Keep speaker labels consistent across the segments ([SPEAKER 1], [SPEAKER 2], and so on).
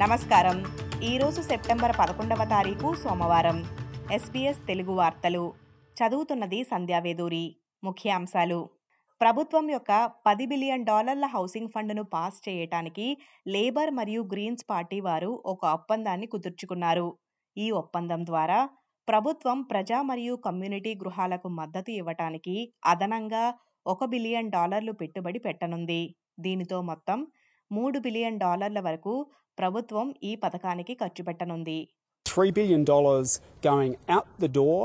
[SPEAKER 1] నమస్కారం. ఈరోజు సెప్టెంబర్ పదకొండవ తారీఖు సోమవారం. ఎస్బీఎస్ తెలుగు వార్తలు. చదువుతున్నది సంధ్యావేదూరి ముఖ్యాంశాలు. ప్రభుత్వం యొక్క పది బిలియన్ డాలర్ల హౌసింగ్ ఫండ్ను పాస్ చేయటానికి లేబర్ మరియు గ్రీన్స్ పార్టీ వారు ఒక ఒప్పందాన్ని కుదుర్చుకున్నారు. ఈ ఒప్పందం ద్వారా ప్రభుత్వం ప్రజా మరియు కమ్యూనిటీ గృహాలకు మద్దతు ఇవ్వటానికి అదనంగా ఒక బిలియన్ డాలర్లు పెట్టుబడి పెట్టనుంది. దీనితో మొత్తం మూడు బిలియన్ డాలర్ల వరకు ప్రభుత్వం ఈ పథకానికి ఖర్చు పెట్టనుంది
[SPEAKER 2] $3 billion going out the door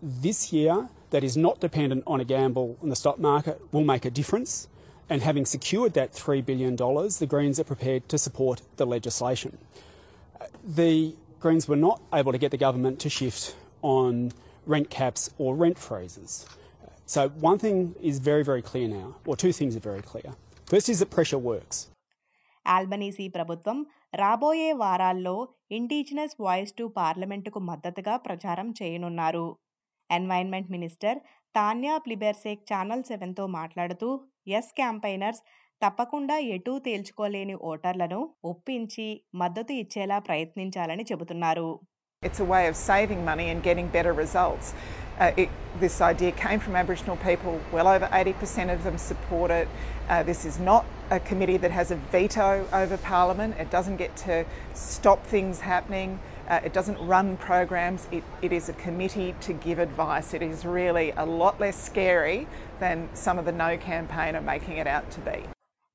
[SPEAKER 2] this year that is not dependent on a gamble in the stock market will make a difference. And having secured that $3 billion, the Greens are prepared to support the legislation. The Greens were not able to get the government to shift on rent caps or rent freezes. So, one thing is very, very clear now, or two things are very clear. First is that pressure works.
[SPEAKER 1] Albanese ప్రభుత్వం రాబోయే వారాల్లో indigenous voice to పార్లమెంటుకు మద్దతుగా ప్రచారం చేయనున్నారు environment minister Tanya Plibersek channel సెవెన్తో మాట్లాడుతూ as campaigners తప్పకుండా ఎటూ తేల్చుకోలేని ఓటర్లను ఒప్పించి మద్దతు ఇచ్చేలా ప్రయత్నించాలని చెబుతున్నారు
[SPEAKER 3] It's a way of saving money and getting better results. Uh, it, this idea came from Aboriginal people. Well over 80% of them support it. Uh, this is not a committee that has a veto over Parliament. It doesn't get to stop things happening. Uh, it doesn't run programs. It, it is a committee to give advice. It is really a lot less scary than some of the No campaign are making it out to be.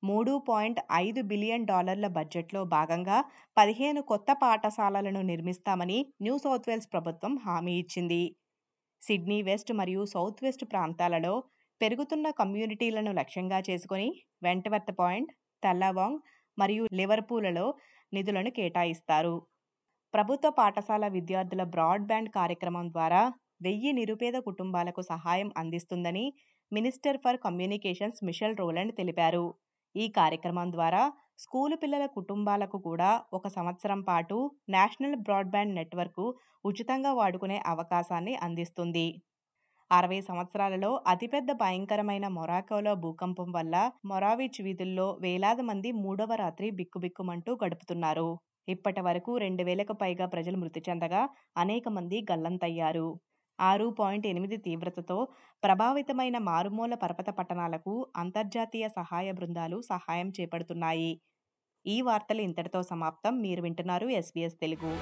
[SPEAKER 1] మూడు point ఐదు billion డాలర్ల బడ్జెట్లో భాగంగా పదిహేను కొత్త పాఠశాలలను నిర్మిస్తామని new south Wales ప్రభుత్వం హామీ ఇచ్చింది సిడ్నీ వెస్ట్ మరియు సౌత్ వెస్ట్ ప్రాంతాలలో పెరుగుతున్న కమ్యూనిటీలను లక్ష్యంగా చేసుకొని వెంటవర్త్ పాయింట్ తెల్లవాంగ్ మరియు లివర్పూలలో నిధులను కేటాయిస్తారు. ప్రభుత్వ పాఠశాల విద్యార్థుల బ్రాడ్బ్యాండ్ కార్యక్రమం ద్వారా వెయ్యి నిరుపేద కుటుంబాలకు సహాయం అందిస్తుందని minister for communications Michelle Rowland తెలిపారు. ఈ కార్యక్రమం ద్వారా స్కూలు పిల్లల కుటుంబాలకు కూడా ఒక సంవత్సరం పాటు నేషనల్ బ్రాడ్బ్యాండ్ నెట్వర్క్ ఉచితంగా వాడుకునే అవకాశాన్ని అందిస్తుంది. అరవై సంవత్సరాలలో అతిపెద్ద భయంకరమైన మొరాకోలో భూకంపం వల్ల మొరావిచ్ వీధుల్లో వేలాది మంది మూడవ రాత్రి బిక్కుబిక్కుమంటూ గడుపుతున్నారు. ఇప్పటి వరకు రెండు వేలకు పైగా ప్రజలు మృతి చెందగా అనేక మంది గల్లంతయ్యారు. ఆరు పాయింట్ ఎనిమిది తీవ్రతతో ప్రభావితమైన మారుమూల పర్వత పట్టణాలకు అంతర్జాతీయ సహాయ బృందాలు సహాయం చేపడుతున్నాయి. ఈ వార్తలు ఇంతటితో సమాప్తం. మీరు వింటున్నారు ఎస్బీఎస్ తెలుగు.